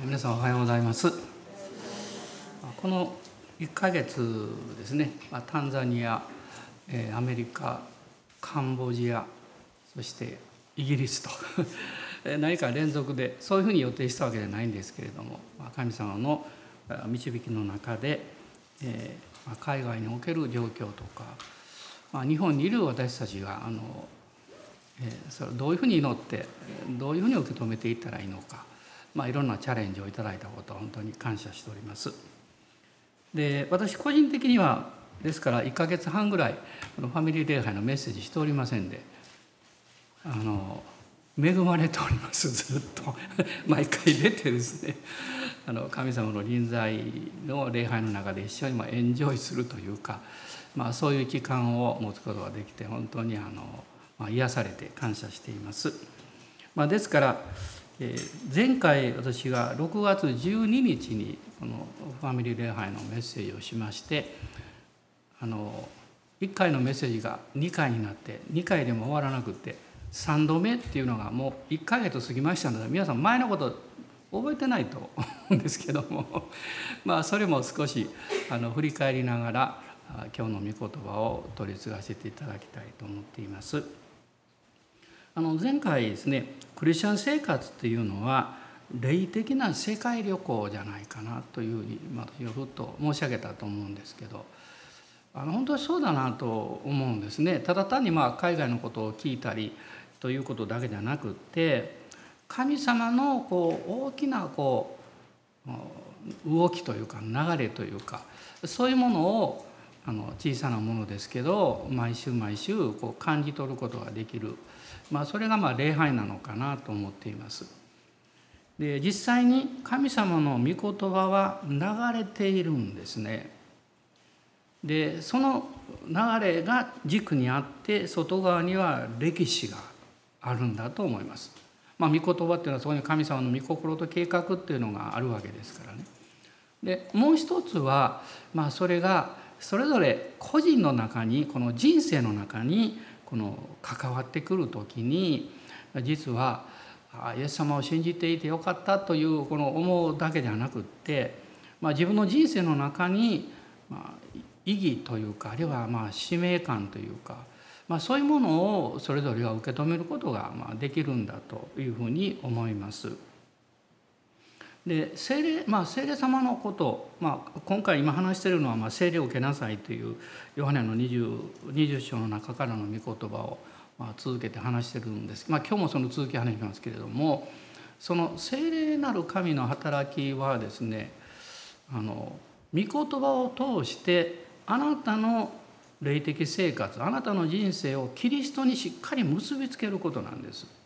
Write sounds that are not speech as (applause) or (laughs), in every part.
皆さんおはようございます。この1ヶ月ですね。タンザニアアメリカカンボジアそしてイギリスと。(laughs) 何か連続でそういうふうに予定したわけじゃないんですけれども。神様の導きの中で海外における状況とか。日本にいる私たちがあのそれをどういうふうに祈ってどういうふうに受け止めていったらいいのか。まあ、いろんなチャレンジをいただいたことを本当に感謝しております。で私個人的にはですから1か月半ぐらいこのファミリー礼拝のメッセージしておりませんであの恵まれておりますずっと (laughs) 毎回出てですねあの神様の臨在の礼拝の中で一緒にエンジョイするというか、まあ、そういう期間を持つことができて本当にあの、まあ、癒されて感謝しています。まあ、ですから前回私が6月12日にこのファミリー礼拝のメッセージをしましてあの1回のメッセージが2回になって2回でも終わらなくて3度目っていうのがもう1ヶ月過ぎましたので皆さん前のこと覚えてないと思うんですけどもまあそれも少しあの振り返りながら今日の御言葉を取り継がせていただきたいと思っています。あの前回ですねクリスチャン生活っていうのは霊的な世界旅行じゃないかなというふうに私はふっと申し上げたと思うんですけどあの本当にそうだなと思うんですね。ただ単にまあ海外のことを聞いたりということだけじゃなくって神様のこう大きなこう動きというか流れというかそういうものをあの小さなものですけど毎週毎週こう感じ取ることができる。まあ、それがまあ礼拝なのかなと思っています。で実際に神様の御言葉は流れているんですね。でその流れが軸にあって外側には歴史があるんだと思います。まあ、御言葉っていうのはそこに神様の御心と計画っていうのがあるわけですからね。でもう一つは、まあ、それがそれぞれ個人の中にこの人生の中にこの関わってくる時に実はイエス様を信じていてよかったというこの思うだけではなくって、まあ、自分の人生の中に、ま、意義というかあるいはまあ使命感というか、まあ、そういうものをそれぞれが受け止めることがまできるんだというふうに思います。で聖霊まあ聖霊様のこと、まあ、今回今話しているのは、まあ、聖霊を受けなさいというヨハネの 20, 20章の中からの御言葉を、まあ、続けて話してるんです、まあ、今日もその続き話しますけれどもその聖霊なる神の働きはですねあの御言葉を通してあなたの霊的生活あなたの人生をキリストにしっかり結びつけることなんです。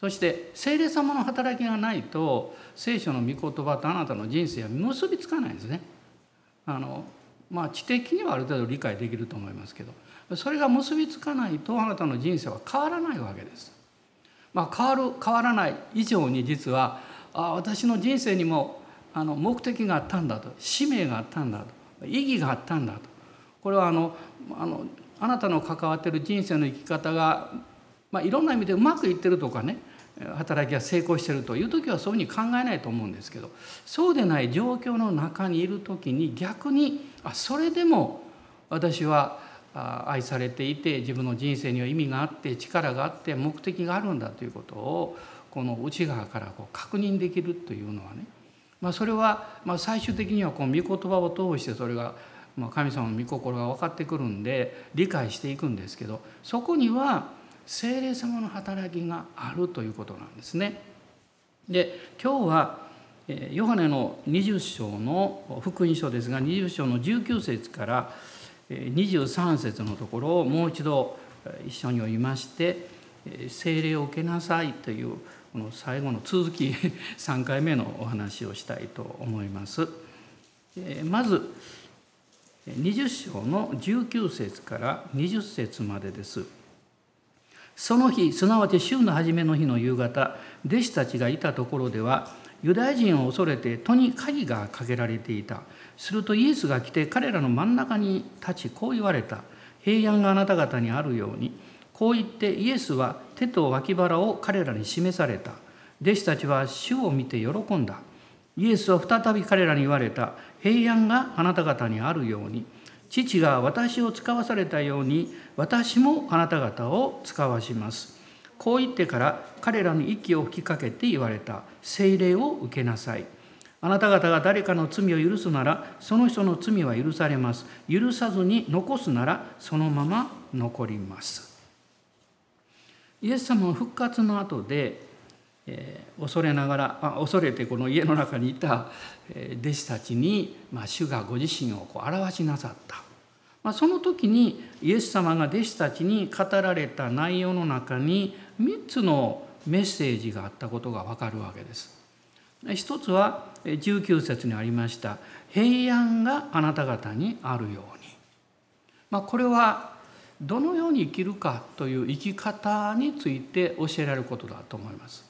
そして聖霊様の働きがないと聖書の御言葉とあなたの人生は結びつかないんですね。あのまあ知的にはある程度理解できると思いますけどそれが結びつかないとあなたの人生は変わらないわけです。まあ、変わる変わらない以上に実はあ私の人生にもあの目的があったんだと使命があったんだと意義があったんだとこれはあのあのあなたの関わってる人生の生き方がまあ、いろんな意味でうまくいってるとかね働きが成功してるという時はそういうふうに考えないと思うんですけどそうでない状況の中にいる時に逆にあそれでも私は愛されていて自分の人生には意味があって力があって目的があるんだということをこの内側からこう確認できるというのはね、まあ、それはま最終的にはこう御言葉を通してそれがま神様の御心が分かってくるんで理解していくんですけどそこには聖霊様の働きがあるということなんですね。で今日はヨハネの20章の福音書ですが20章の19節から23節のところをもう一度一緒に読みまして「聖霊を受けなさい」というこの最後の続き (laughs) 3回目のお話をしたいと思います。まず20章の19節から20節までです。その日すなわち週の初めの日の夕方弟子たちがいたところではユダヤ人を恐れて戸に鍵がかけられていた。するとイエスが来て彼らの真ん中に立ちこう言われた。平安があなた方にあるように。こう言ってイエスは手と脇腹を彼らに示された。弟子たちは主を見て喜んだ。イエスは再び彼らに言われた。平安があなた方にあるように。父が私を使わされたように私もあなた方を使わします。こう言ってから彼らに息を吹きかけて言われた。聖霊を受けなさい。あなた方が誰かの罪を許すならその人の罪は許されます。許さずに残すならそのまま残ります。イエス様の復活の後で、えー、恐れながらあ恐れてこの家の中にいた弟子たちに、まあ、主がご自身をこう表しなさった、まあ、その時にイエス様が弟子たちに語られた内容の中に3つのメッセージがあったことが分かるわけです。一つは19節にありました「平安があなた方にあるように」まあ、これはどのように生きるかという生き方について教えられることだと思います。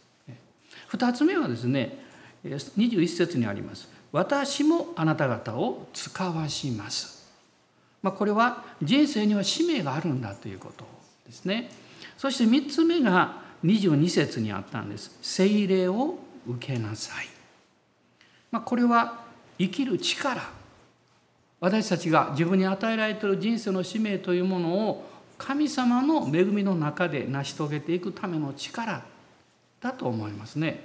2つ目はですね21節にあります。私もあなた方を使わします。まあ、これは人生には使命があるんだということですね。そして3つ目が22節にあったんです。聖霊を受けなさい。まあ、これは生きる力私たちが自分に与えられている人生の使命というものを神様の恵みの中で成し遂げていくための力だと思いますね。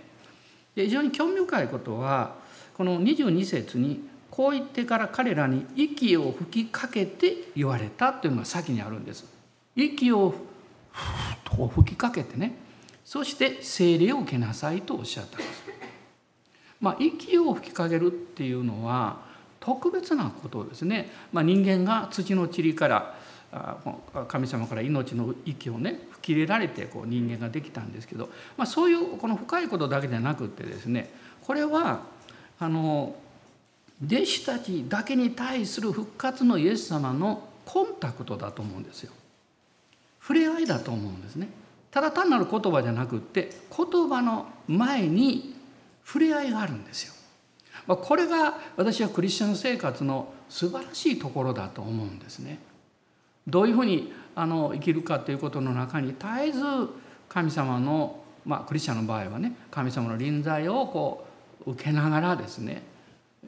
で非常に興味深いことはこの22節にこう言ってから彼らに息を吹きかけて言われたというのが先にあるんです。息をふっと吹きかけてねそして精霊を受けなさいとおっしゃったんです。まあ、息を吹きかけるっていうのは特別なことですね。まあ、人間が土の塵から神様から命の息をね吹き入れられてこう人間ができたんですけど、まあ、そういうこの深いことだけじゃなくってですねこれはあの弟子たちだけに対する復活のイエス様のコンタクトだと思うんですよ。触れ合いだと思うんですね。ただ単なる言葉じゃなくって言葉の前に触れ合いがあるんですよ。ま、これが私はクリスチャン生活の素晴らしいところだと思うんですね。どういうふうにあの生きるかということの中に絶えず神様の、まあ、クリスチャンの場合はね神様の臨在をこう受けながらですね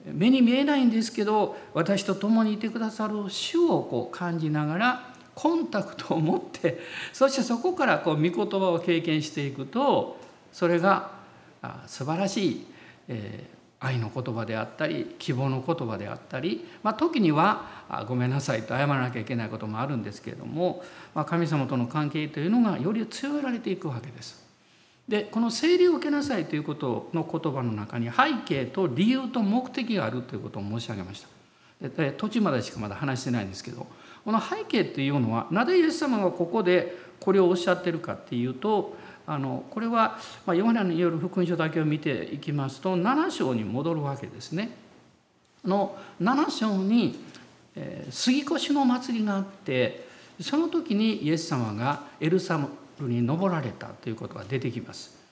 目に見えないんですけど私と共にいてくださる主をこう感じながらコンタクトを持ってそしてそこからこう御言葉を経験していくとそれが素晴らしい、えー、愛の言葉であったり希望の言葉であったり、まあ、時にはごめんなさいと謝らなきゃいけないこともあるんですけれども、まあ、神様との関係というのがより強められていくわけです。でこの「整理を受けなさい」ということの言葉の中に背景と理由と目的があるということを申し上げました。で途中までしかまだ話してないんですけどこの背景っていうのはなぜイエス様がここでこれをおっしゃってるかっていうとあのこれは、まあ、ヨハネによる福音書だけを見ていきますと7章に戻るわけですね。の7章に、えー、杉越の祭りがあってその時にイエス様がエルサルに登られたということが出てきます。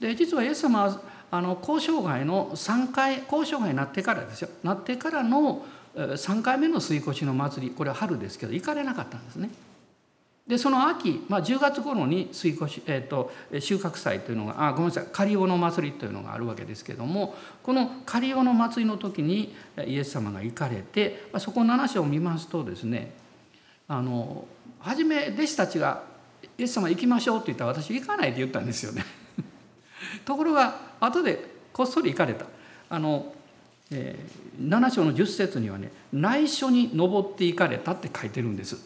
で実はイエス様はあの交渉外の3回交渉外になってからですよなってからの3回目の水越の祭りこれは春ですけど行かれなかったんですね。でその秋、まあ、10月頃に水越、えーと、収穫祭というのがあごめんなさい仮用の祭りというのがあるわけですけどもこの仮用の祭りの時にイエス様が行かれてそこ7章を見ますとですねあの初め弟子たちが「イエス様行きましょう」って言ったら私行かないって言ったんですよね。(laughs) ところが後でこっそり行かれた。あのえー、7章の10節にはね内緒に登っていかれたって書いてるんです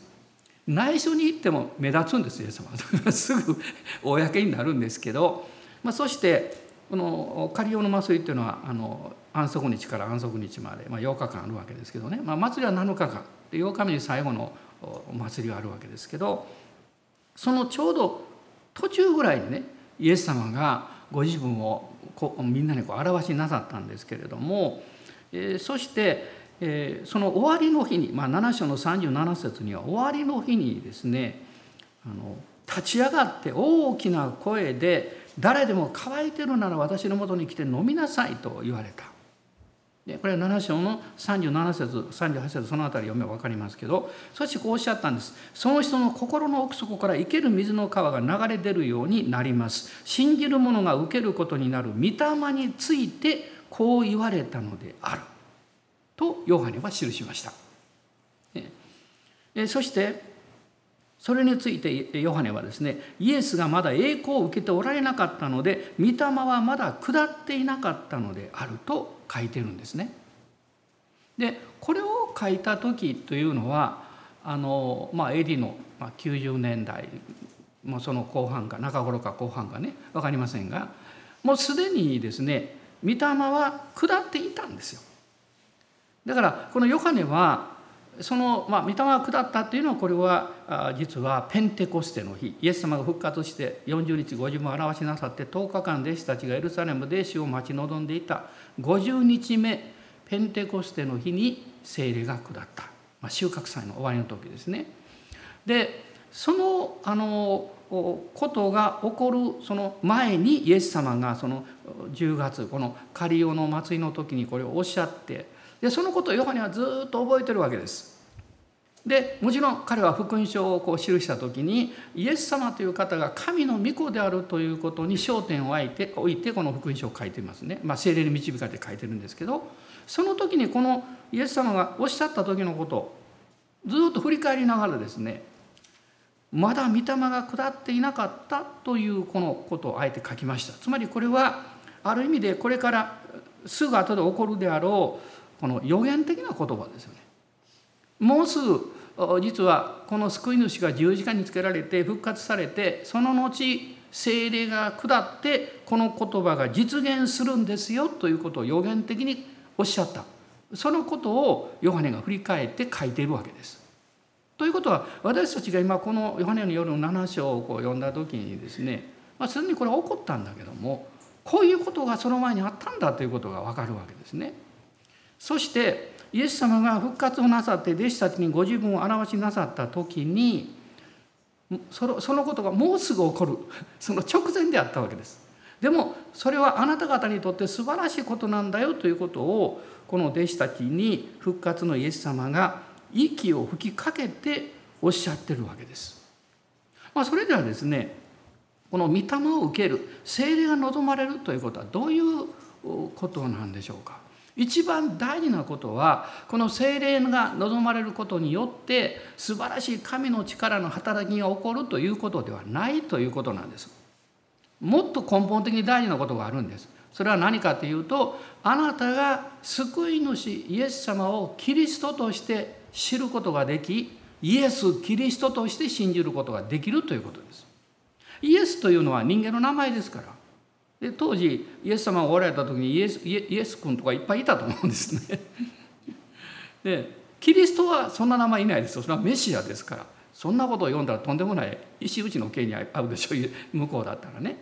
内緒に行っても目立つんですイエス様 (laughs) すぐ公になるんですけど、まあ、そしてこの仮用の祭りっていうのはあの安息日から安息日まで、まあ、8日間あるわけですけどね、まあ、祭りは7日間で8日目に最後のお祭りがあるわけですけどそのちょうど途中ぐらいにねイエス様がご自分をこうみんなにこう表しなさったんですけれどもえそして、えその終わりの日に、まあ、7章の37節には終わりの日にですねあの立ち上がって大きな声で「誰でも乾いてるなら私のもとに来て飲みなさい」と言われた。でこれは7章の37節38節その辺り読めば分かりますけどそしてこうおっしゃったんです。その人の心の奥底から生ける水の川が流れ出るようになります。信じる者が受けることになる。御霊についてこう言われたのである。とヨハネは記しました。そしてそれについてヨハネはですねイエスがまだ栄光を受けておられなかったので御霊はまだ下っていなかったのであると書いてるんですね。でこれを書いた時というのはあの、まあ、AD の90年代もうその後半か中頃か後半かね分かりませんがもうすでにですね御霊は下っていたんですよ。だからこのヨハネはその、まあ、御霊が下ったっていうのはこれは実はペンテコステの日。イエス様が復活して40日ご自分を表しなさって10日間弟子たちがエルサレムで死を待ち望んでいた。50日目ペンテコステの日に聖霊が下った、まあ、収穫祭の終わりの時ですね。でそのあのことが起こるその前にイエス様がその10月このカリオの祭りの時にこれをおっしゃってでそのことをヨハネはずっと覚えてるわけです。でもちろん彼は福音書をこう記した時にイエス様という方が神の御子であるということに焦点を置いて置いてこの福音書を書いていますね。まあ、精霊に導かれて書いてるんですけどその時にこのイエス様がおっしゃった時のことずっと振り返りながらですねまだ御霊が下っていなかったというこのことをあえて書きました。つまりこれはある意味でこれからすぐ後で起こるであろうこの予言的な言葉ですよね。もうすぐ実はこの救い主が十字架につけられて復活されてその後精霊が下ってこの言葉が実現するんですよということを予言的におっしゃったそのことをヨハネが振り返って書いているわけです。ということは私たちが今このヨハネの夜の7章をこう読んだ時にですね、まあ、すでにこれは起こったんだけどもこういうことがその前にあったんだということが分かるわけですね。そしてイエス様が復活をなさって弟子たちにご自分を表しなさった時にそのそのことがもうすぐ起こる (laughs) その直前であったわけです。でもそれはあなた方にとって素晴らしいことなんだよということをこの弟子たちに復活のイエス様が息を吹きかけておっしゃってるわけです。まあ、それではですねこの御霊を受ける精霊が望まれるということはどういうことなんでしょうか。一番大事なことはこの精霊が望まれることによって素晴らしい神の力の働きが起こるということではないということなんです。もっと根本的に大事なことがあるんです。それは何かというとあなたが救い主イエス様をキリストとして知ることができイエス・キリストとして信じることができるということです。イエスというのは人間の名前ですからで当時イエス様がおられた時にイエスイエス君とかいっぱいいたと思うんですね。(laughs) でキリストはそんな名前いないですよそれはメシアですからそんなことを読んだらとんでもない石打ちの刑に遭うでしょう (laughs) 向こうだったらね。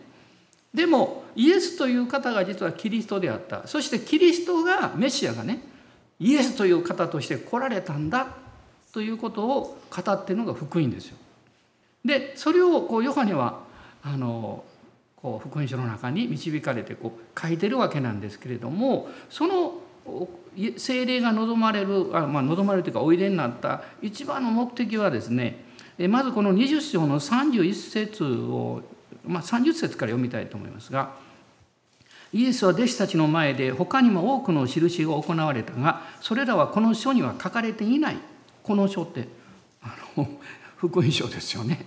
でもイエスという方が実はキリストであったそしてキリストがメシアがねイエスという方として来られたんだということを語ってるのが福音ですよ。でそれをこうヨハネはあのこう福音書の中に導かれてこう書いてるわけなんですけれどもその精霊が望まれるあ、まあ、望まれるというかおいでになった一番の目的はですねまずこの20章の31節を、まあ、30節から読みたいと思いますがイエスは弟子たちの前で他にも多くの印が行われたがそれらはこの書には書かれていないこの書ってあの福音書ですよね。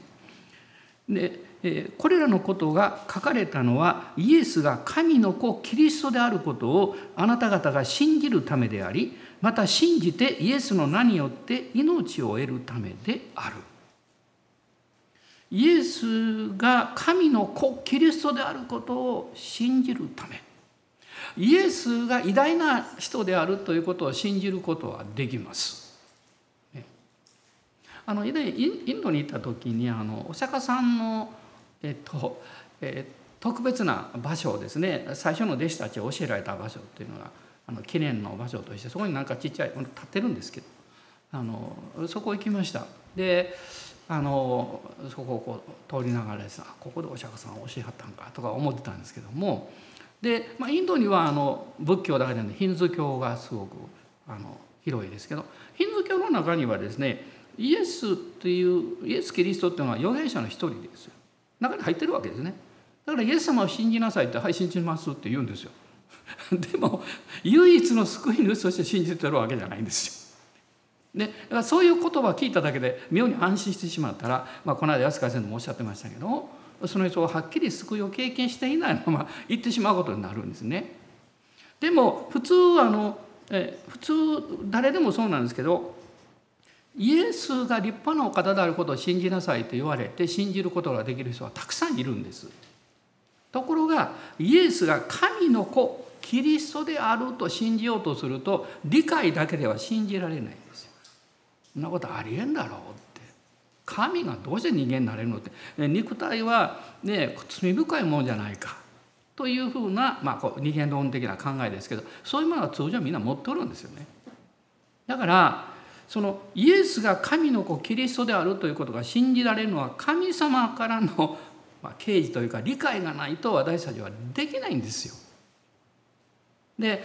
でこれらのことが書かれたのはイエスが神の子キリストであることをあなた方が信じるためでありまた信じてイエスの名によって命を得るためである。イエスが神の子キリストであることを信じるためイエスが偉大な人であるということを信じることはできます。あの以前インドに行った時にあのお釈迦さんのえっと、え、特別な場所をですね最初の弟子たちを教えられた場所っていうのがあの記念の場所としてそこになんかちっちゃい立ってるんですけどあのそこ行きました。であのそこをこう通りながらですねここでお釈迦さん教えはったんかとか思ってたんですけどもで、まあ、インドにはあの仏教だけでなくヒンズ教がすごくあの広いですけどヒンズ教の中にはですねイエスっていうイエス・キリストっていうのは預言者の一人ですよ。中に入ってるわけですね。だからイエス様を信じなさいって「はい信じます」って言うんですよ。(laughs) でも唯一の救い主として信じてるわけじゃないんですよ。でだからそういう言葉を聞いただけで妙に安心してしまったら、まあ、この間安川先生もおっしゃってましたけどその人ははっきり救いを経験していないまま (laughs) 言ってしまうことになるんですね。でも普通あのえ普通誰でもそうなんですけどイエスが立派なお方であることを信じなさいと言われて信じることができる人はたくさんいるんです。ところがイエスが神の子キリストであると信じようとすると理解だけでは信じられないんですよ。そんなことありえんだろうって神がどうして人間になれるのって肉体はね罪深いもんじゃないかというふうな、まあ、こう二元論的な考えですけどそういうものは通常みんな持っておるんですよね。だからそのイエスが神の子キリストであるということが信じられるのは神様からの (laughs) ま、刑事というか理解がないと私たちはできないんですよ。で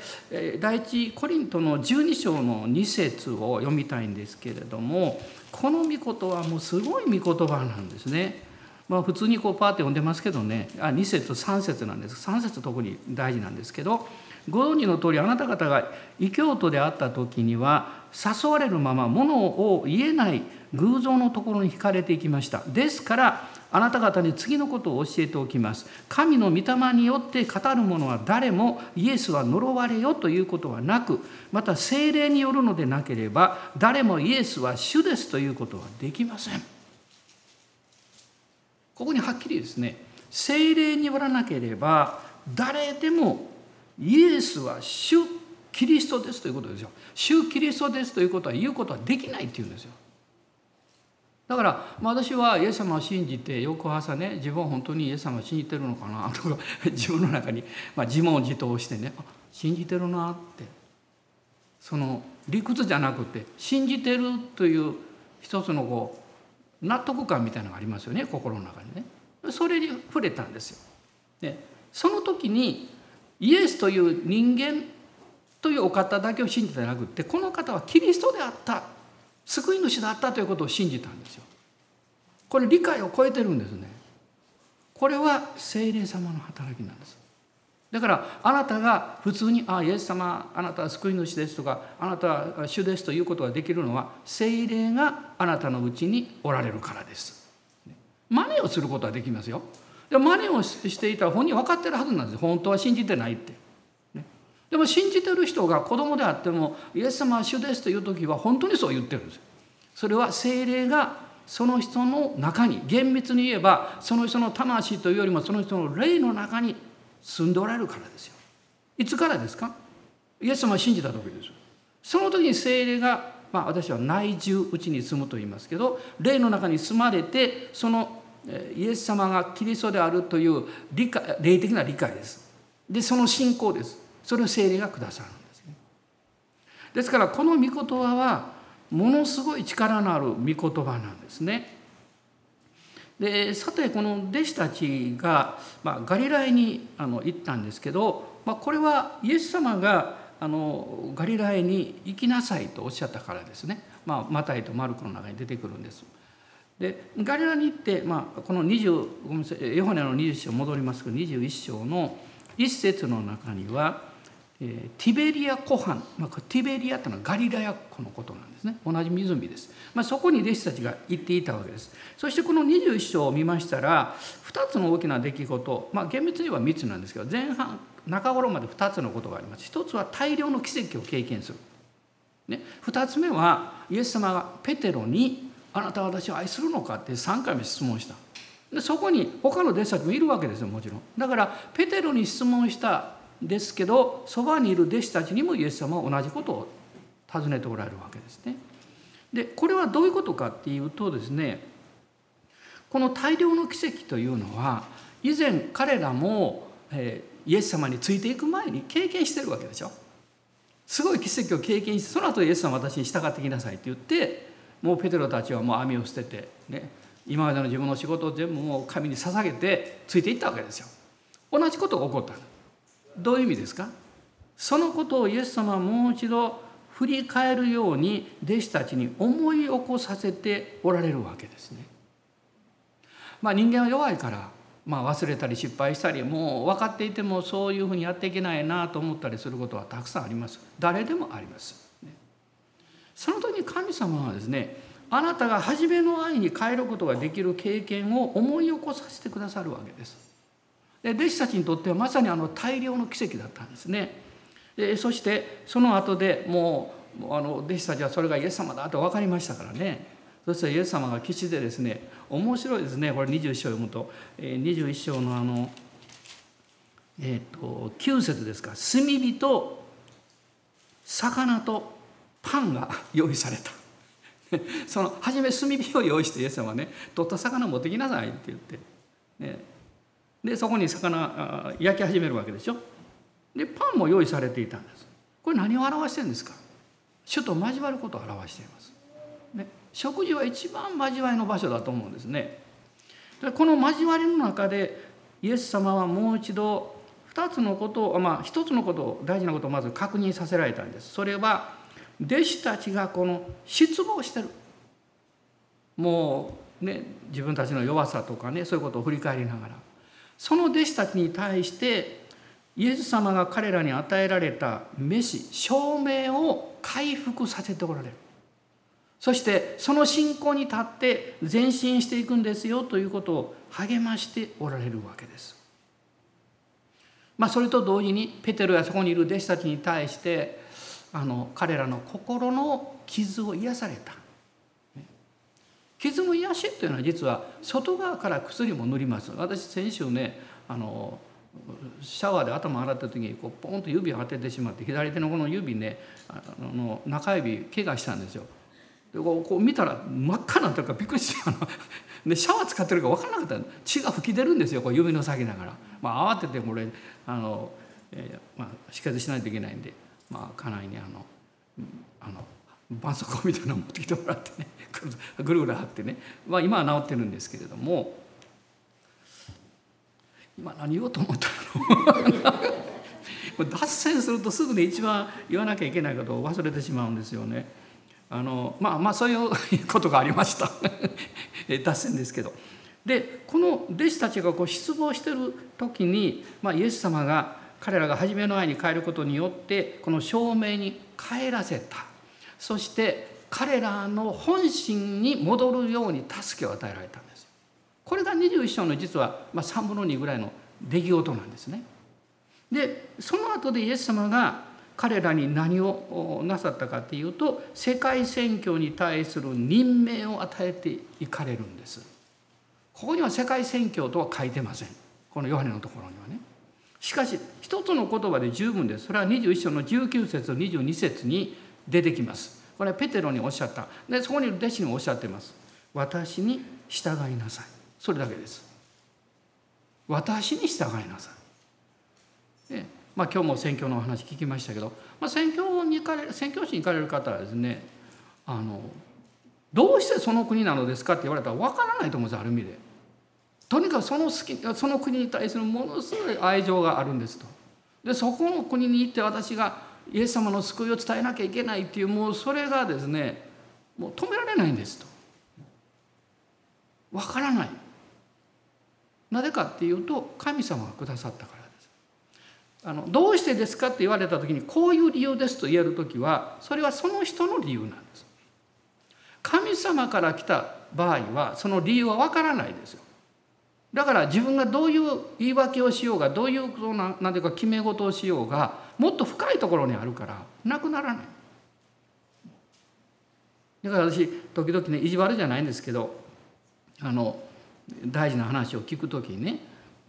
第一コリントの12章の2節を読みたいんですけれどもこの御言はもうすごい御言葉なんですね。まあ、普通にこうパーって読んでますけどねあ2節3節なんです3節特に大事なんですけどご存知の通りあなた方が異教徒であった時には誘われるままものを言えない偶像のところに惹かれていきましたですからあなた方に次のことを教えておきます。神の御霊によって語る者は誰もイエスは呪われよということはなく、また精霊によるのでなければ、誰もイエスは主ですということはできません。ここにはっきりですね、精霊によらなければ、誰でもイエスは主キリストですということですよ。主キリストですということは言うことはできないっていうんですよ。だから、ま、私はイエス様を信じて翌朝ね自分は本当にイエス様を信じてるのかな？(laughs) とか自分の中に、まあ、自問自答してね信じてるなってその理屈じゃなくて信じてるという一つのこう納得感みたいなのがありますよね心の中にね。それに触れたんですよ。でその時にイエスという人間というお方だけを信じてなくってこの方はキリストであった救い主だったということを信じたんですよ。これ理解を超えてるんですね。これは聖霊様の働きなんです。だからあなたが普通に「ああイエス様あなたは救い主です」とか「あなたは主です」ということができるのは聖霊があなたのうちにおられるからです。真似をすることはできますよ。で真似をしていたら本人分かってるはずなんです本当は信じてないって。でも信じてる人が子供であってもイエス様は主ですという時は本当にそう言ってるんです。それは精霊がその人の中に厳密に言えばその人の魂というよりもその人の霊の中に住んでおられるからですよ。いつからですか？イエス様を信じた時です。その時に精霊が、まあ、私は内住うちに住むと言いますけど霊の中に住まれてそのイエス様がキリストであるという理解霊的な理解です。でその信仰です。それを聖霊がくださるんですね。ですからこの御言葉はものすごい力のある御言葉なんですね。でさてこの弟子たちが、まあ、ガリラヤにあの行ったんですけど、まあ、これはイエス様があのガリラヤに行きなさいとおっしゃったからですね、まあ、マタイとマルコの中に出てくるんです。でガリラに行って、まあ、この20ごめんなさいヨハネの20章戻りますけど21章の一節の中にはえティベリア湖畔、まあ、ティベリアというのはガリラヤ湖のことなんですね。同じ湖です、まあ、そこに弟子たちが行っていたわけです。そしてこの21章を見ましたら2つの大きな出来事、まあ、厳密には3つなんですけど前半中頃まで2つのことがあります。1つは大量の奇跡を経験する、ね、2つ目はイエス様がペテロに「あなたは私を愛するのか?」って3回目質問したでそこに他の弟子たちもいるわけですよもちろんだからペテロに質問したですけどそばにいる弟子たちにもイエス様は同じことを尋ねておられるわけですね。でこれはどういうことかっていうとですねこの大量の奇跡というのは以前彼らも、え、イエス様についていく前に経験してるわけでしょ。すごい奇跡を経験してその後イエス様私に従ってきなさいって言ってもうペテロたちはもう網を捨ててね今までの自分の仕事を全部もう神に捧げてついていったわけですよ。同じことが起こったどういう意味ですか？そのことをイエス様はもう一度振り返るように弟子たちに思い起こさせておられるわけですね。まあ、人間は弱いから、まあ、忘れたり失敗したりもう分かっていてもそういうふうにやっていけないなと思ったりすることはたくさんあります。誰でもあります。その時に神様はですねあなたが初めの愛に変えることができる経験を思い起こさせてくださるわけです。で弟子たちにとってはまさにあの大量の奇跡だったんですね。でそしてその後でもうあの弟子たちはそれがイエス様だと分かりましたからねそしてイエス様が岸でですね面白いですねこれ21章読むと21章のあのえっ、ー、と9節ですか炭火と魚とパンが用意された。(laughs) その初め炭火を用意してイエス様はね取った魚持ってきなさいって言って、ね、でそこに魚焼き始めるわけでしょ。でパンも用意されていたんです。これ何を表してるんですか。主と交わることを表しています、ね、食事は一番交わりの場所だと思うんですね。でこの交わりの中でイエス様はもう一度2つのことをまあ1つのことを大事なことをまず確認させられたんです。それは弟子たちがこの失望してる。もうね自分たちの弱さとかねそういうことを振り返りながら。その弟子たちに対してイエス様が彼らに与えられた飯証明を回復させておられる。そしてその信仰に立って前進していくんですよということを励ましておられるわけです。まあ、それと同時にペテロやそこにいる弟子たちに対してあの彼らの心の傷を癒された。傷の癒しっていうのは実は外側から薬も塗ります。私先週ねあのシャワーで頭洗った時にこうポンと指を当ててしまって左手のこの指ねあの中指怪我したんですよ。でこうこう見たら真っ赤になってるからびっくりしてあのでシャワー使ってるか分からなかった血が噴き出るんですよこう指の先だから。まあ、慌ててこれあの、えーまあ、止血しないといけないんで、まあ、家内にあのあの絆創膏みたいなの持ってきてもらってね (laughs) ぐるぐる貼ってね、まあ、今は治ってるんですけれども今何言おうと思ったの？(laughs) 脱線するとすぐに一番言わなきゃいけないことを忘れてしまうんですよね。あのまあまあそういうことがありました (laughs) 脱線ですけど。でこの弟子たちがこう失望してる時に、まあ、イエス様が彼らが初めの愛に変えることによってこの証明に帰らせたそして彼らの本心に戻るように助けを与えられたんですこれが21章の実は3分の2ぐらいの出来事なんですね。でその後でイエス様が彼らに何をなさったかっていうと世界宣教に対する任命を与えていかれるんです。ここには世界宣教とは書いてません。このヨハネのところにはね。しかし一つの言葉で十分です。それは21章の19節22節に出てきます。これはペテロにおっしゃった。でそこに弟子におっしゃってます。私に従いなさい。それだけです私に従いなさいでまあ今日も宣教のお話聞きましたけど、まあ、宣教に行かれ宣教師に行かれる方はですねあのどうしてその国なのですかって言われたら分からないと思うんですある意味で。とにかくその好きその国に対するものすごい愛情があるんですと。でそこの国に行って私がイエス様の救いを伝えなきゃいけないっていうもうそれがですねもう止められないんですと。分からないなぜかっていうと神様がくださったからです。あのどうしてですかって言われた時にこういう理由ですと言える時はそれはその人の理由なんです。神様から来た場合はその理由はわからないですよ。だから自分がどういう言い訳をしようがどういう何ていうか決め事をしようがもっと深いところにあるからなくならない。だから私時々ね意地悪じゃないんですけどあの大事な話を聞く時にね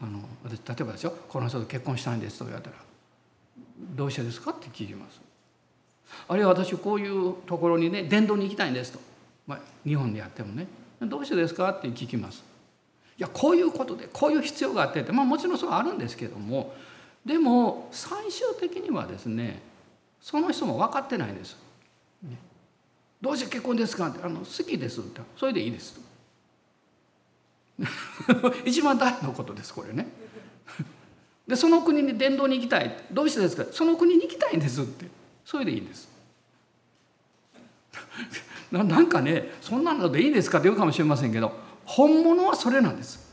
あの私例えばですよ「この人と結婚したいんです」と言われたら「どうしてですか?」って聞きます。あるいは私こういうところにね伝道に行きたいんですと、まあ、日本でやってもね「どうしてですか?」って聞きます。いやこういうことでこういう必要があってってまあもちろんそうあるんですけどもでも最終的にはですねその人も分かってないんです。どうして結婚ですかってあの好きですってそれでいいですと。(laughs) 一番大事なことですこれね。でその国に伝道に行きたいどうしてですか？その国に行きたいんですってそれでいいんです (laughs) なんかねそんなのでいいですかって言うかもしれませんけど本物はそれなんです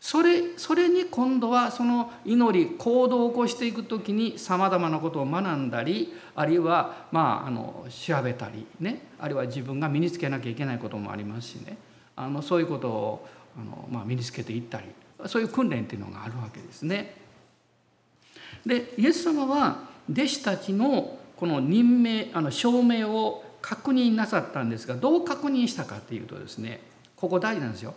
それそれに今度はその祈り行動を起こしていく時にさまざまなことを学んだりあるいはまああの調べたりねあるいは自分が身につけなきゃいけないこともありますしねあのそういうことをあの、まあ、身につけていったりそういう訓練っていうのがあるわけですね。でイエス様は弟子たちのこの任命あの証明を確認なさったんですがどう確認したかっていうとですねここ大事なんですよ。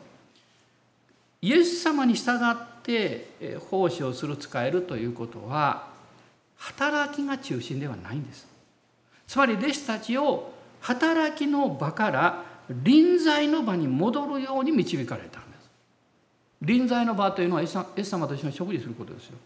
イエス様に従って奉仕をする使えるということは働きが中心ではないんです。つまり弟子たちを働きの場から臨在の場に戻るように導かれたんです。臨在の場というのはイエス様と一緒に食事することですよ。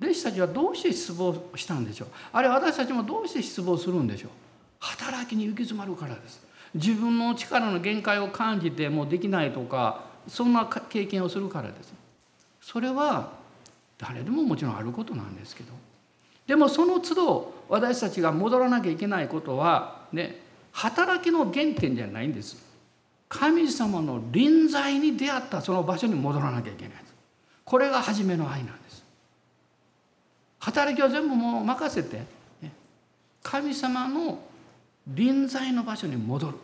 弟子たちはどうして失望したんでしょうあるいは私たちもどうして失望するんでしょう働きに行き詰まるからです自分の力の限界を感じてもうできないとかそんな経験をするからです。それは誰でももちろんあることなんですけど。でもその都度私たちが戻らなきゃいけないことはね働きの原点じゃないんです。神様の臨在に出会ったその場所に戻らなきゃいけないこれが初めの愛なんです。働きを全部もう任せて神様の臨在の場所に戻る。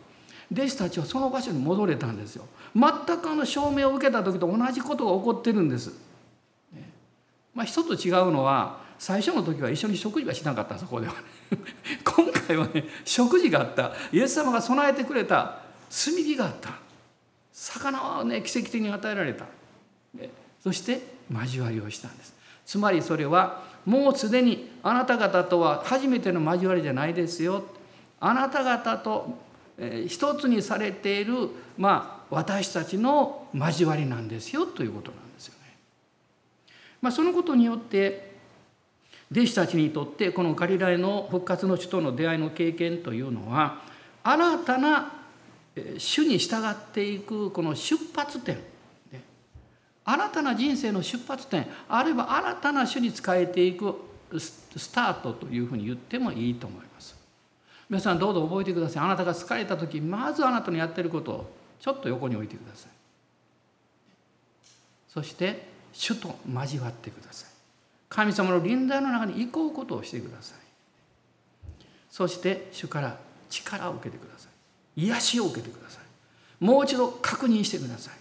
弟子たちはその場所に戻れたんですよ。全くあの証明を受けた時と同じことが起こってるんです、まあ、一つ違うのは最初の時は一緒に食事はしなかったそこでは。ね (laughs) 今回はね食事があった。イエス様が備えてくれた。炭火があった。魚はね奇跡的に与えられた。そして交わりをしたんです。つまりそれはもうすでにあなた方とは初めての交わりじゃないですよ。あなた方と一つにされている、まあ、私たちの交わりなんですよということなんですよね。まあ、そのことによって弟子たちにとってこのガリラヤの復活の主との出会いの経験というのは新たな主に従っていくこの出発点新たな人生の出発点あるいは新たな種に仕えていくスタートというふうに言ってもいいと思います。皆さんどうぞ覚えてください。あなたが疲れた時まずあなたのやってることをちょっと横に置いてください。そして主と交わってください。神様の臨在の中に行こうことをしてください。そして主から力を受けてください。癒しを受けてください。もう一度確認してください。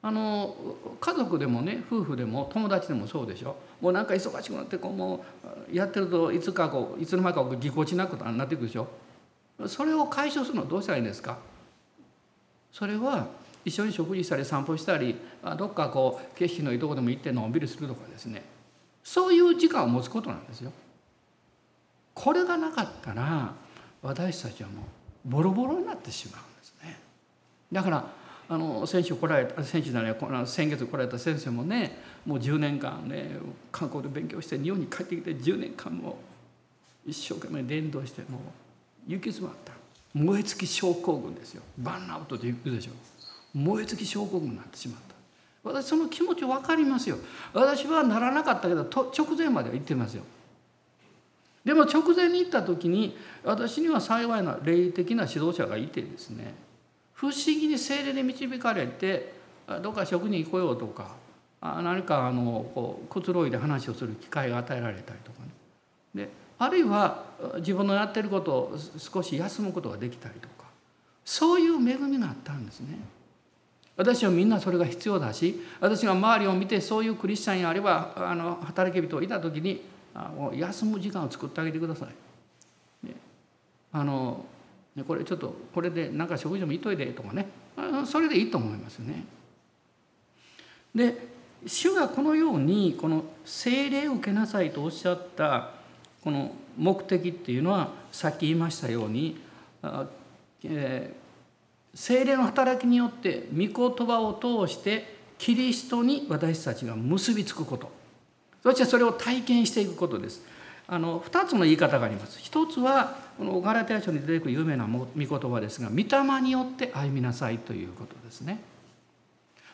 あの家族でもね夫婦でも友達でもそうでしょもうなんか忙しくなってこうもうやってるといつかこういつの間にかぎこちなくなっていくでしょ？それを解消するのはどうしたらいいんですか？それは一緒に食事したり散歩したりどっかこう景色のいいとこでも行ってのんびりするとかですねそういう時間を持つことなんですよ。これがなかったら私たちはもうボロボロになってしまうんですね。だからあの先週来られた先週じゃない先月来られた先生もねもう10年間ね観光で勉強して日本に帰ってきて10年間も一生懸命伝道してもう行き詰まった。燃え尽き症候群ですよ。バンアウトって言うでしょ。燃え尽き症候群になってしまった。私その気持ち分かりますよ。私はならなかったけど直前までは行ってますよ。でも直前に行った時に私には幸いな霊的な指導者がいてですね不思議に精霊で導かれてどっか職に来ようとか何かあのこうくつろいで話をする機会が与えられたりとかねであるいは自分のやってることを少し休むことができたりとかそういう恵みがあったんですね。私はみんなそれが必要だし私が周りを見てそういうクリスチャンやあればあの働き人いた時に休む時間を作ってあげてください。ね、あのこれちょっとこれでなんか食事でもいといでとかねそれでいいと思いますよね。で主がこのようにこの聖霊を受けなさいとおっしゃったこの目的っていうのはさっき言いましたように、えー、聖霊の働きによって御言葉を通してキリストに私たちが結びつくことそしてそれを体験していくことです。あの2つの言い方があります。一つはこのガラテヤ書に出てくる有名な御言葉ですが「御霊によって歩みなさい」ということですね。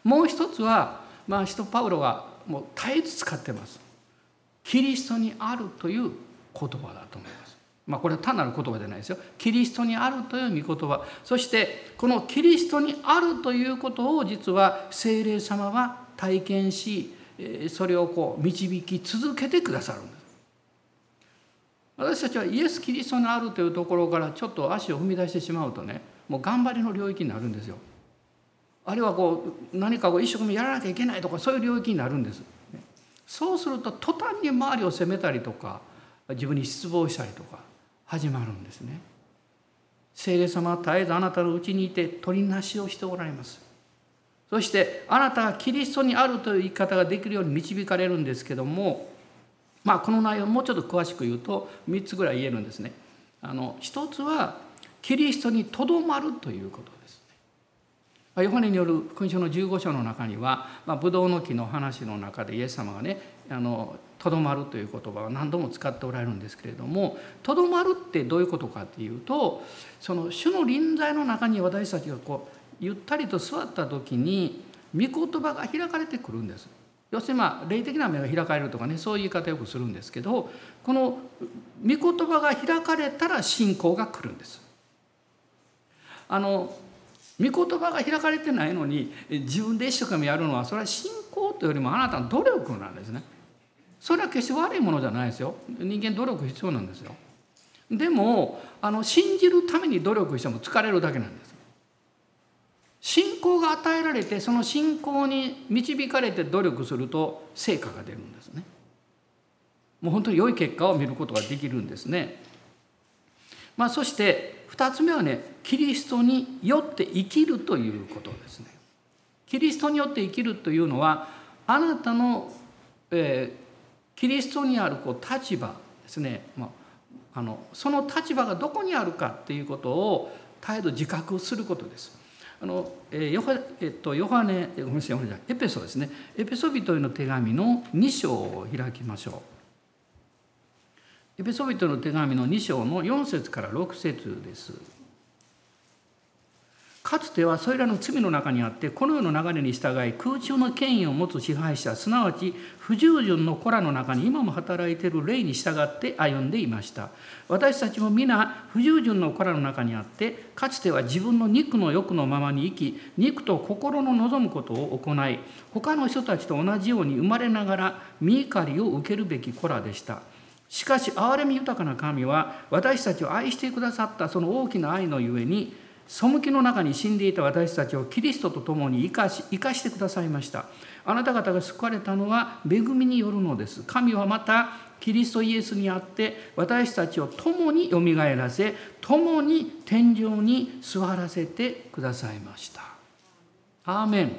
もう一つはまあ使徒パウロがもう絶えず使ってます。キリストにあるという言葉だと思います。まあこれは単なる言葉じゃないですよ。キリストにあるという御言葉。そしてこのキリストにあるということを実は聖霊様は体験しそれをこう導き続けてくださるんです。私たちはイエス・キリストにあるというところからちょっと足を踏み出してしまうとねもう頑張りの領域になるんですよ。あるいはこう何かを一生懸命やらなきゃいけないとかそういう領域になるんです。そうすると途端に周りを責めたりとか自分に失望したりとか始まるんですね。聖霊様は絶えずあなたのうちにいて取りなしをしておられます。そしてあなたがキリストにあるという言い方ができるように導かれるんですけどもまあ、この内容をもうちょっと詳しく言うと3つぐらい言えるんですね。あの一つはキリストにとどまるということです、ヨハネによる勲章の15章の中には、ブドウの木の話の中でイエス様がねとどまるという言葉を何度も使っておられるんですけれどもとどまるってどういうことかっていうとその主の臨在の中に私たちがこうゆったりと座った時に御言葉が開かれてくるんです。要するにまあ霊的な目が開かれるとかねそういう言い方よくするんですけどこの御言葉が開かれたら信仰が来るんです。あの御言葉が開かれてないのに自分で一生懸命やるのはそれは信仰というよりもあなたの努力なんですね。それは決して悪いものじゃないですよ。人間努力必要なんですよ。でもあの信じるために努力しても疲れるだけなんです。信仰が与えられてその信仰に導かれて努力すると成果が出るんですね。もう本当に良い結果を見ることができるんですね。まあ、そして2つ目はねキリストによって生きるということですね。キリストによって生きるというのはあなたの、えー、キリストにあるこう立場ですね、まあ、あのその立場がどこにあるかっていうことを態度自覚することです。あのヨハ,、えっと、ヨハネごめんなさいエペソですねエペソ人への手紙の2章を開きましょうエペソ人の手紙の2章の4節から6節です。かつてはそれらの罪の中にあってこの世の流れに従い空中の権威を持つ支配者すなわち不従順の子らの中に今も働いている霊に従って歩んでいました。私たちも皆不従順の子らの中にあってかつては自分の肉の欲のままに生き肉と心の望むことを行い他の人たちと同じように生まれながら見怒りを受けるべき子らでした。しかし憐れみ豊かな神は私たちを愛してくださったその大きな愛のゆえに背きの中に死んでいた私たちをキリストと共に生かし生かしてくださいました。あなた方が救われたのは恵みによるのです。神はまたキリストイエスにあって私たちを共によみがえらせ共に天井に座らせてくださいました。アーメン。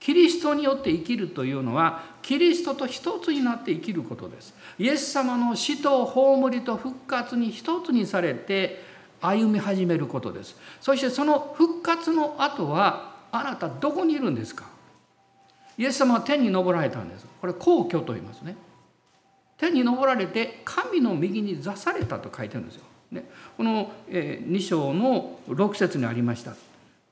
キリストによって生きるというのはキリストと一つになって生きることです。イエス様の死と葬りと復活に一つにされて歩み始めることです。そしてその復活の後はあなたどこにいるんですか？イエス様は天に昇られたんです。これ皇居と言いますね。天に昇られて神の右に座されたと書いてるんですよ、ね、この2章の6節にありました。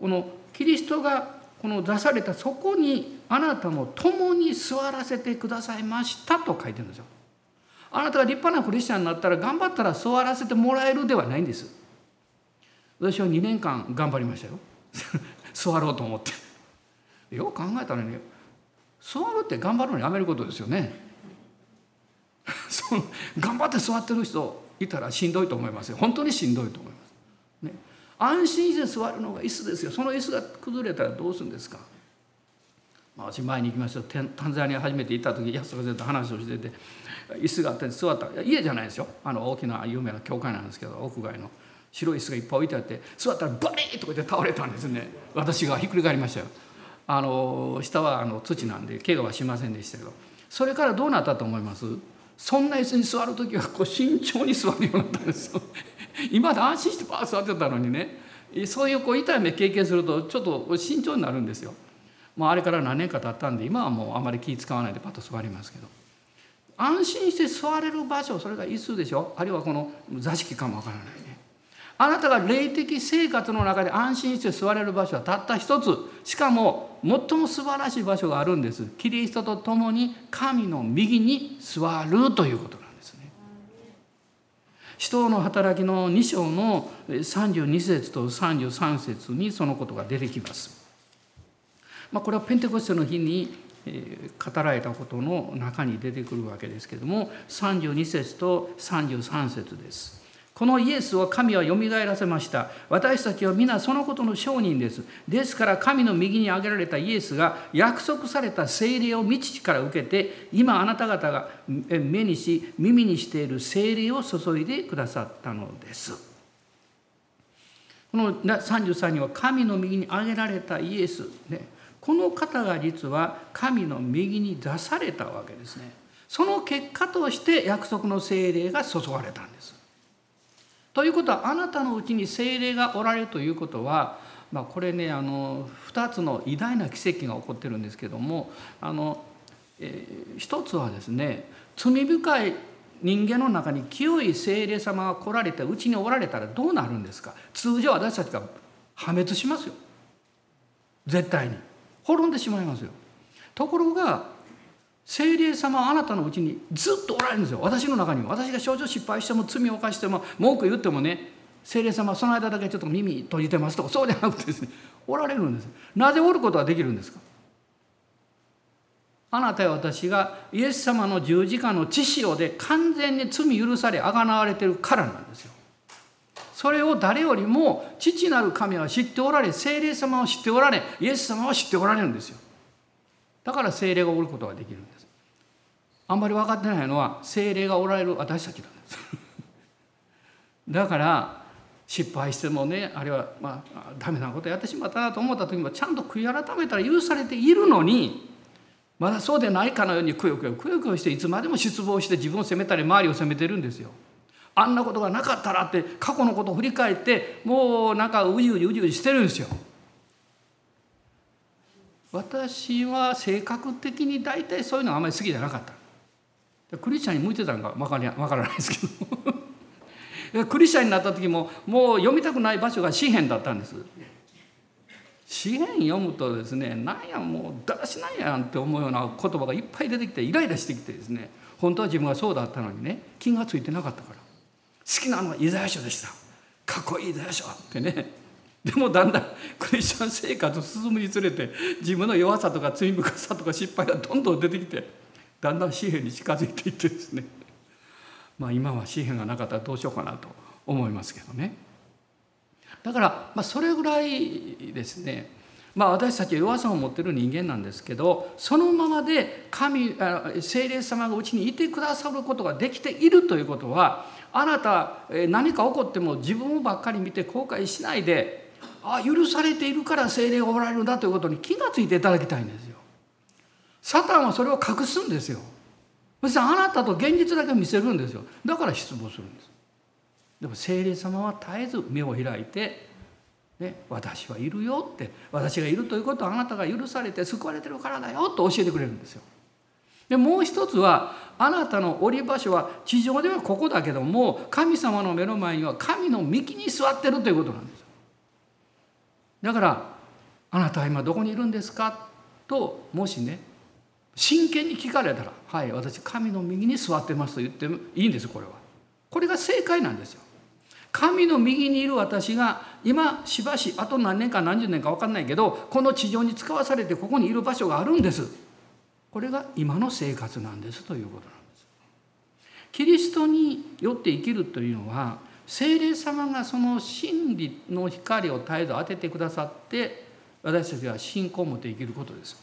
このキリストがこの座されたそこにあなたも共に座らせてくださいましたと書いてるんですよ。あなたが立派なクリスチャンになったら頑張ったら座らせてもらえるではないんです。私は2年間頑張りましたよ。(laughs) 座ろうと思って。よく考えたらね座るって頑張るのやめることですよね。(laughs) その頑張って座ってる人いたらしんどいと思いますよ。本当にしんどいと思います、ね、安心して座るのが椅子ですよ。その椅子が崩れたらどうするんですか。まあ、私前に行きました。タンザニア初めて行った時安田先生と話をしてて椅子があって座った。家じゃないですよ。あの大きな有名な教会なんですけど屋外の。白い椅子がいっぱい置いてあって座ったらバリッとか言って倒れたんですね。私がひっくり返りましたよ。あの下はあの土なんで怪我はしませんでしたけど。それからどうなったと思います？そんな椅子に座る時はこう慎重に座るようになったんですよ。(laughs) 今まで安心してバーッ座ってたのにね。そういうこう痛い目経験するとちょっと慎重になるんですよ。もうあれから何年か経ったんで今はもうあまり気使わないでパッと座りますけど。安心して座れる場所それが椅子でしょ？あるいはこの座敷かもわからない。あなたが霊的生活の中で安心して座れる場所はたった一つ。しかも最も素晴らしい場所があるんです。キリストと共に神の右に座るということなんですね。使徒の働きの2章の32節と33節にそのことが出てきます。まあ、これはペンテコステの日に語られたことの中に出てくるわけですけれども32節と33節です。このイエスを神はよみがえらせました。私たちは皆そのことの証人です。ですから神の右に挙げられたイエスが約束された聖霊を未知から受けて今あなた方が目にし耳にしている聖霊を注いでくださったのです。この33には神の右に挙げられたイエス、ね、この方が実は神の右に出されたわけですねその結果として約束の精霊が注がれたんですということはあなたのうちに精霊がおられるということは、まあ、これねあの2つの偉大な奇跡が起こってるんですけどもあの、えー、一つはですね罪深い人間の中に清い精霊様が来られてうちにおられたらどうなるんですか？通常私たちが破滅しますよ。絶対に。滅んでしまいますよ。ところが聖霊様はあなたのうちにずっとおられるんですよ。私の中にも私が症状失敗しても罪を犯しても文句言ってもね聖霊様その間だけちょっと耳閉じてますとかそうじゃなくてですねおられるんです。なぜおることができるんですか？あなたや私がイエス様の十字架の知潮で完全に罪許されあがなわれてるからなんですよ。それを誰よりも父なる神は知っておられ精霊様を知っておられイエス様を知っておられるんですよ。だから精霊がおることができるんですあんまり分かってないのは精霊がおられる私たちなんです (laughs) だから失敗してもねあるいはまあダメなことやってしまったなと思った時もちゃんと悔い改めたら許されているのにまだそうでないかのようにくよくよくよくよしていつまでも失望して自分を責めたり周りを責めてるんですよ。あんなことがなかったらって過去のことを振り返ってもうなんかうじうじうじうじしてるんですよ。私は性格的に大体そういうのはあまり好きじゃなかった。クリスチャンに向いてたのか分から分からないですけど (laughs) クリスチャンになった時ももう読みたくない場所が詩篇だったんです。詩篇読むとですねなんやもうだらしないやんって思うような言葉がいっぱい出てきてイライラしてきてですね本当は自分がそうだったのにね気が付いてなかったから好きなのはイザヤ書でしたかっこいいイザヤ書ってねでもだんだんクリスチャン生活進むにつれて自分の弱さとか罪深さとか失敗がどんどん出てきてだんだん紙幣に近づいていってですね。まあ今は紙幣がなかったらどうしようかなと思いますけどね。だからまあそれぐらいですね。まあ私たちは弱さを持っている人間なんですけどそのままで神精霊様がうちにいてくださることができているということはあなた何か起こっても自分ばっかり見て後悔しないであ許されているから精霊がおられるんだということに気がついていただきたいんですよ。サタンはそれを隠すんですよ。そしてあなたと現実だけ見せるんですよ。だから失望するんです。でも精霊様は絶えず目を開いて、ね、私はいるよって私がいるということはあなたが許されて救われてるからだよと教えてくれるんですよ。でもう一つはあなたの降り場所は地上ではここだけども神様の目の前には神の幹に座ってるということなんですだからあなたは今どこにいるんですか？ともしね真剣に聞かれたら「はい私神の右に座ってます」と言ってもいいんですこれは。これが正解なんですよ。神の右にいる私が今しばしあと何年か何十年か分かんないけどこの地上に使わされてここにいる場所があるんです。これが今の生活なんですということなんです。キリストによって生きるというのは聖霊様がその真理の光を絶えず当ててくださって私たちは信仰を持って生きることです。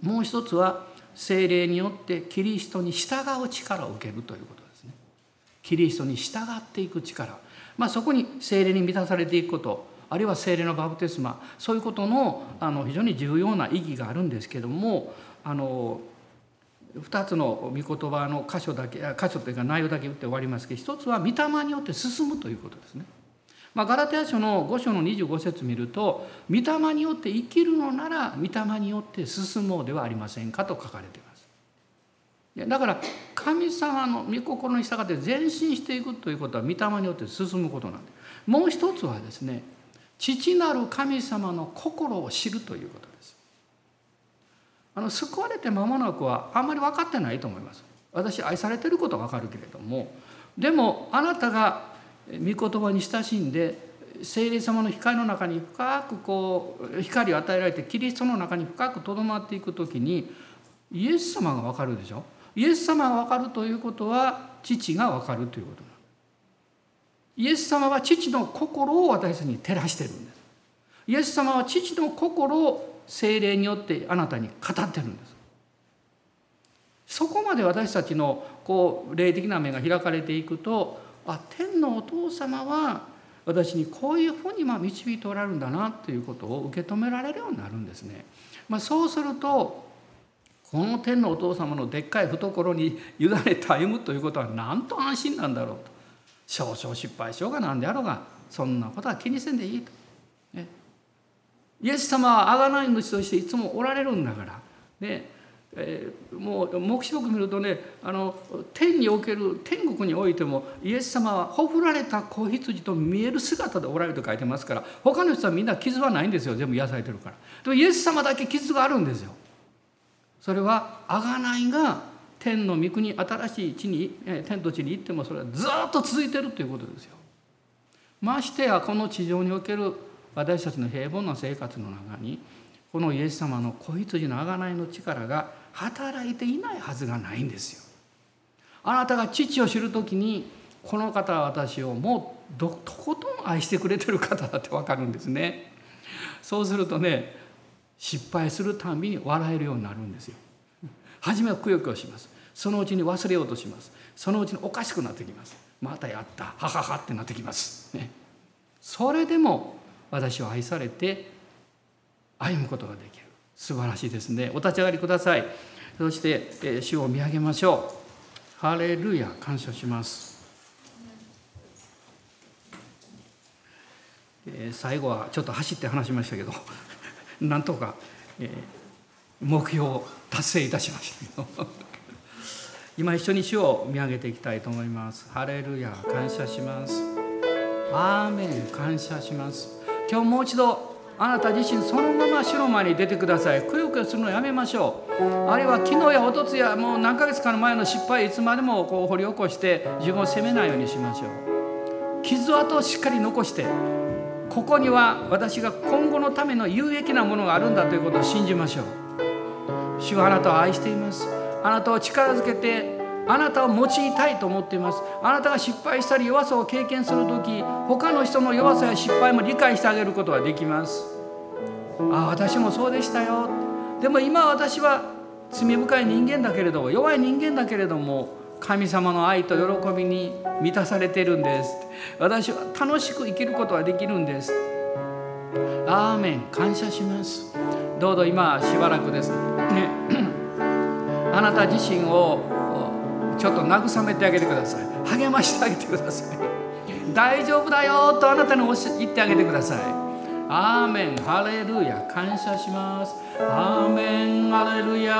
もう一つは聖霊によってキリストに従う力を受けるということですね。キリストに従っていく力。まあ、そこに聖霊に満たされていくことあるいは聖霊のバプテスマそういうことのあの非常に重要な意義があるんですけどもあの2つの御言葉の箇所だけ箇所というか内容だけ言って終わりますけど一つは御霊によって進むということですね。まあ、ガラテヤ書の5章の25節見ると「御霊によって生きるのなら御霊によって進もうではありませんか」と書かれています。だから神様の御心に従って前進していくということは御霊によって進むことなんでもう一つはですね父なる神様の心を知るということですあの救われて間もなくはあんまり分かってないと思います。私愛されてることは分かるけれどもでもあなたが御言葉に親しんで聖霊様の光の中に深くこう光を与えられてキリストの中に深くとどまっていく時にイエス様が分かるでしょ？イエス様が分かるということは父が分かるということイエス様は父の心を私に照らしてるんです。イエス様は父の心を精霊によってあなたに語ってるんですそこまで私たちのこう霊的な目が開かれていくとあ天のお父様は私にこういうふうにま導いておられるんだなということを受け止められるようになるんですね。まあ、そうするとこの天のお父様のでっかい懐に委ねて歩むということはなんと安心なんだろうと少々失敗しようが何であろうがそんなことは気にせんでいいと。イエス様は贖い主としていつもおられるんだから。ねえー、もう黙示録見るとねあの天における天国においてもイエス様はほふられた子羊と見える姿でおられると書いてますから他の人はみんな傷はないんですよ。全部癒されてるから。でもイエス様だけ傷があるんですよ。それは贖いが天の御国新しい地に天と地に行ってもそれはずっと続いてるということですよ。ましてやこの地上における私たちの平凡な生活の中にこのイエス様の子羊の贖いの力が働いていないはずがないんですよ。あなたが父を知る時にこの方は私をもうとことん愛してくれてる方だって分かるんですね。そうするとね失敗するたんびに笑えるようになるんですよ。初めはくよくよします。そのうちに忘れようとします。そのうちにおかしくなってきます。またやったはははってなってきます。ね、それでも私は愛されて歩むことができる。素晴らしいですね。お立ち上がりください。そして、え主を見上げましょう。ハレルヤ。感謝します。最後はちょっと走って話しましたけど (laughs) なんとか、目標を達成いたしましたけど。(laughs) 今一緒に主を見上げていきたいと思います。ハレルヤ。感謝します。アーメン。感謝します。今日もう一度あなた自身そのまま白間に出てください。くよくよするのやめましょう。あるいは昨日やおとつやもう何ヶ月かの前の失敗いつまでもこう掘り起こして自分を責めないようにしましょう。傷跡をしっかり残してここには私が今後のための有益なものがあるんだということを信じましょう。主はあなたを愛しています。あなたを力づけてあなたを用いたいと思っています。あなたが失敗したり弱さを経験する時他の人の弱さや失敗も理解してあげることができます。ああ私もそうでしたよ。でも今私は罪深い人間だけれども弱い人間だけれども神様の愛と喜びに満たされてるんです。私は楽しく生きることができるんです。アーメン。感謝します。どうぞ今しばらくです。ね。(clears throat) あなた自身をちょっと慰めてあげてください。励ましてあげてください。大丈夫だよとあなたに言ってあげてください。アーメン。ハレルヤ。感謝します。アーメン。ハレルヤ。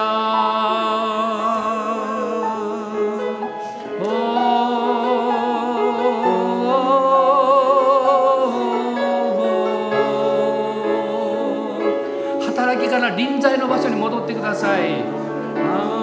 働きから臨在の場所に戻ってください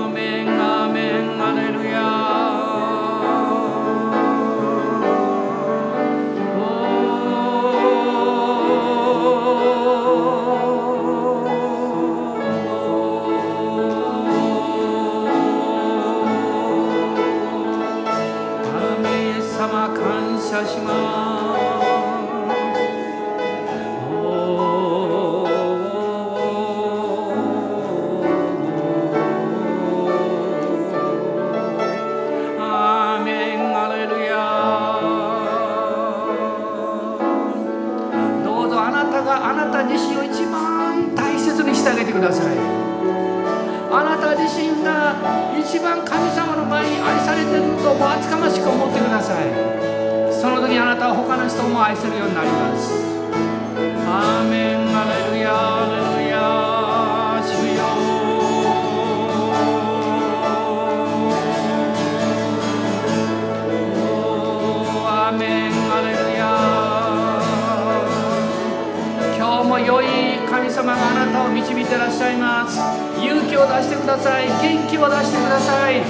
てください。あなた自身が一番神様の前に愛されてると厚かましく思ってください。その時あなたは他の人も愛するようになります。アーメン。アレルヤ。様があなたを導いてらっしゃいます。勇気を出してください。元気を出してください。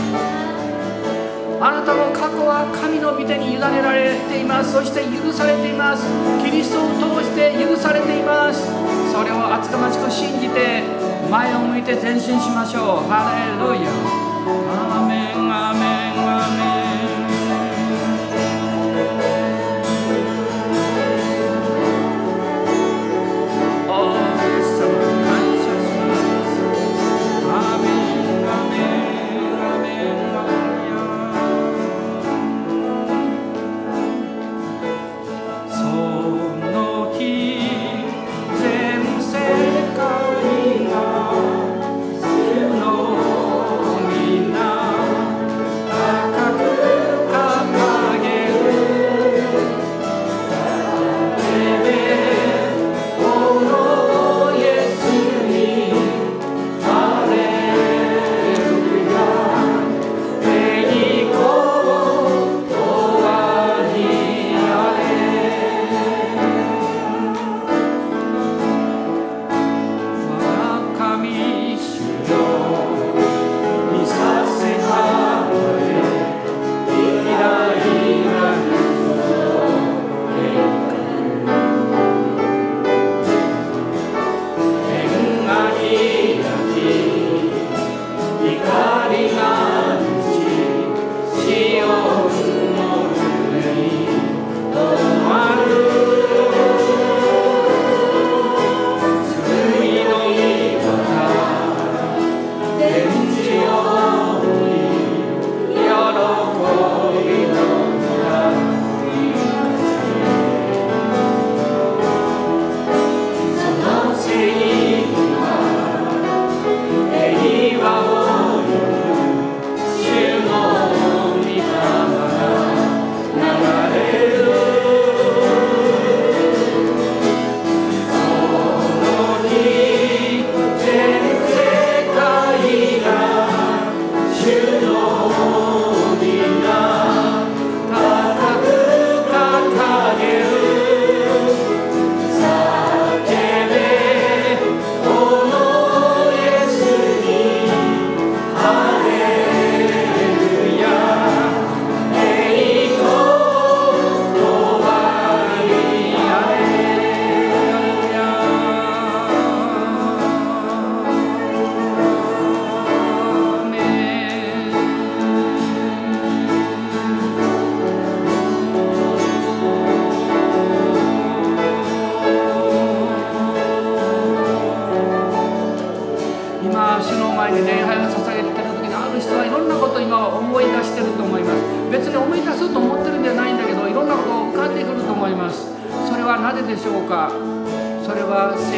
あなたの過去は神の御手に委ねられています。そして許されています。キリストを通して許されています。それを厚かましく信じて前を向いて前進しましょう。ハレルヤ。アーメンアーメンアーメン。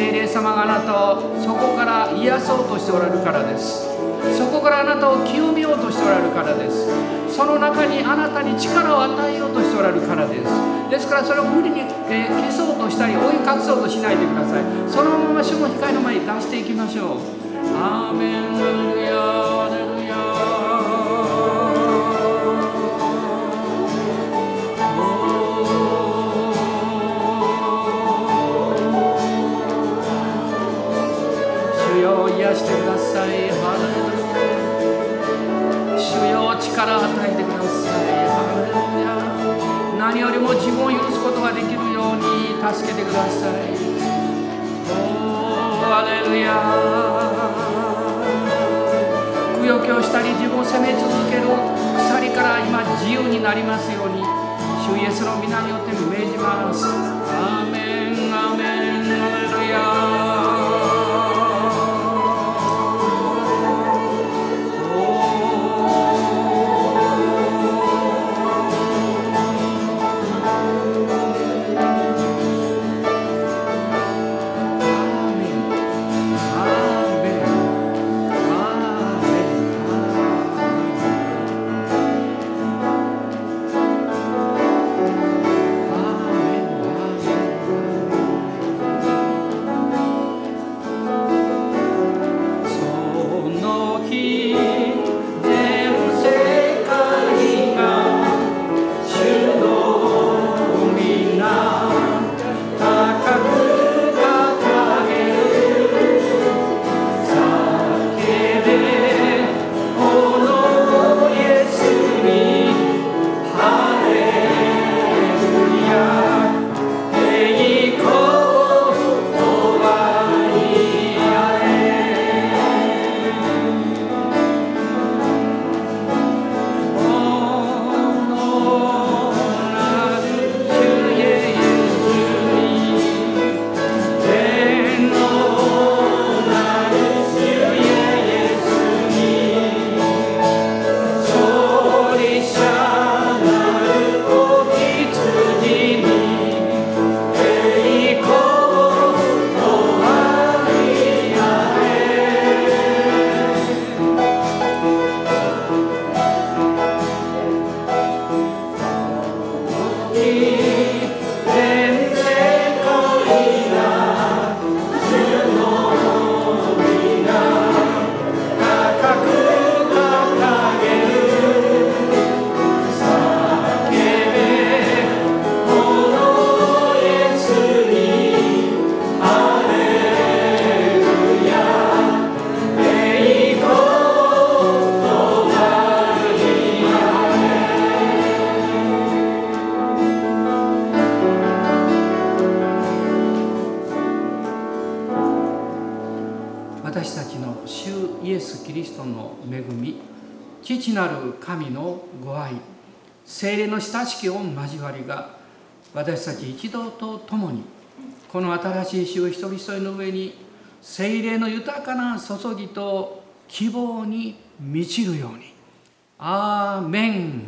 精霊様があなたをそこから癒そうとしておられるからです。そこからあなたを清めようとしておられるからです。その中にあなたに力を与えようとしておられるからです。ですからそれを無理に、え消そうとしたり追い隠そうとしないでください。そのまま主の光の前に出していきましょう。アーメン。力を与えてください。何よりも自分を許すことができるように助けてください。おーアレルヤくよくよしたり自分を責め続ける鎖から今自由になりますように。主イエスの皆によって命じます。アーメン。なる神のご愛精霊の親しき御交わりが私たち一同と共にこの新しい詩を一人一人の上に精霊の豊かな注ぎと希望に満ちるように。アーメン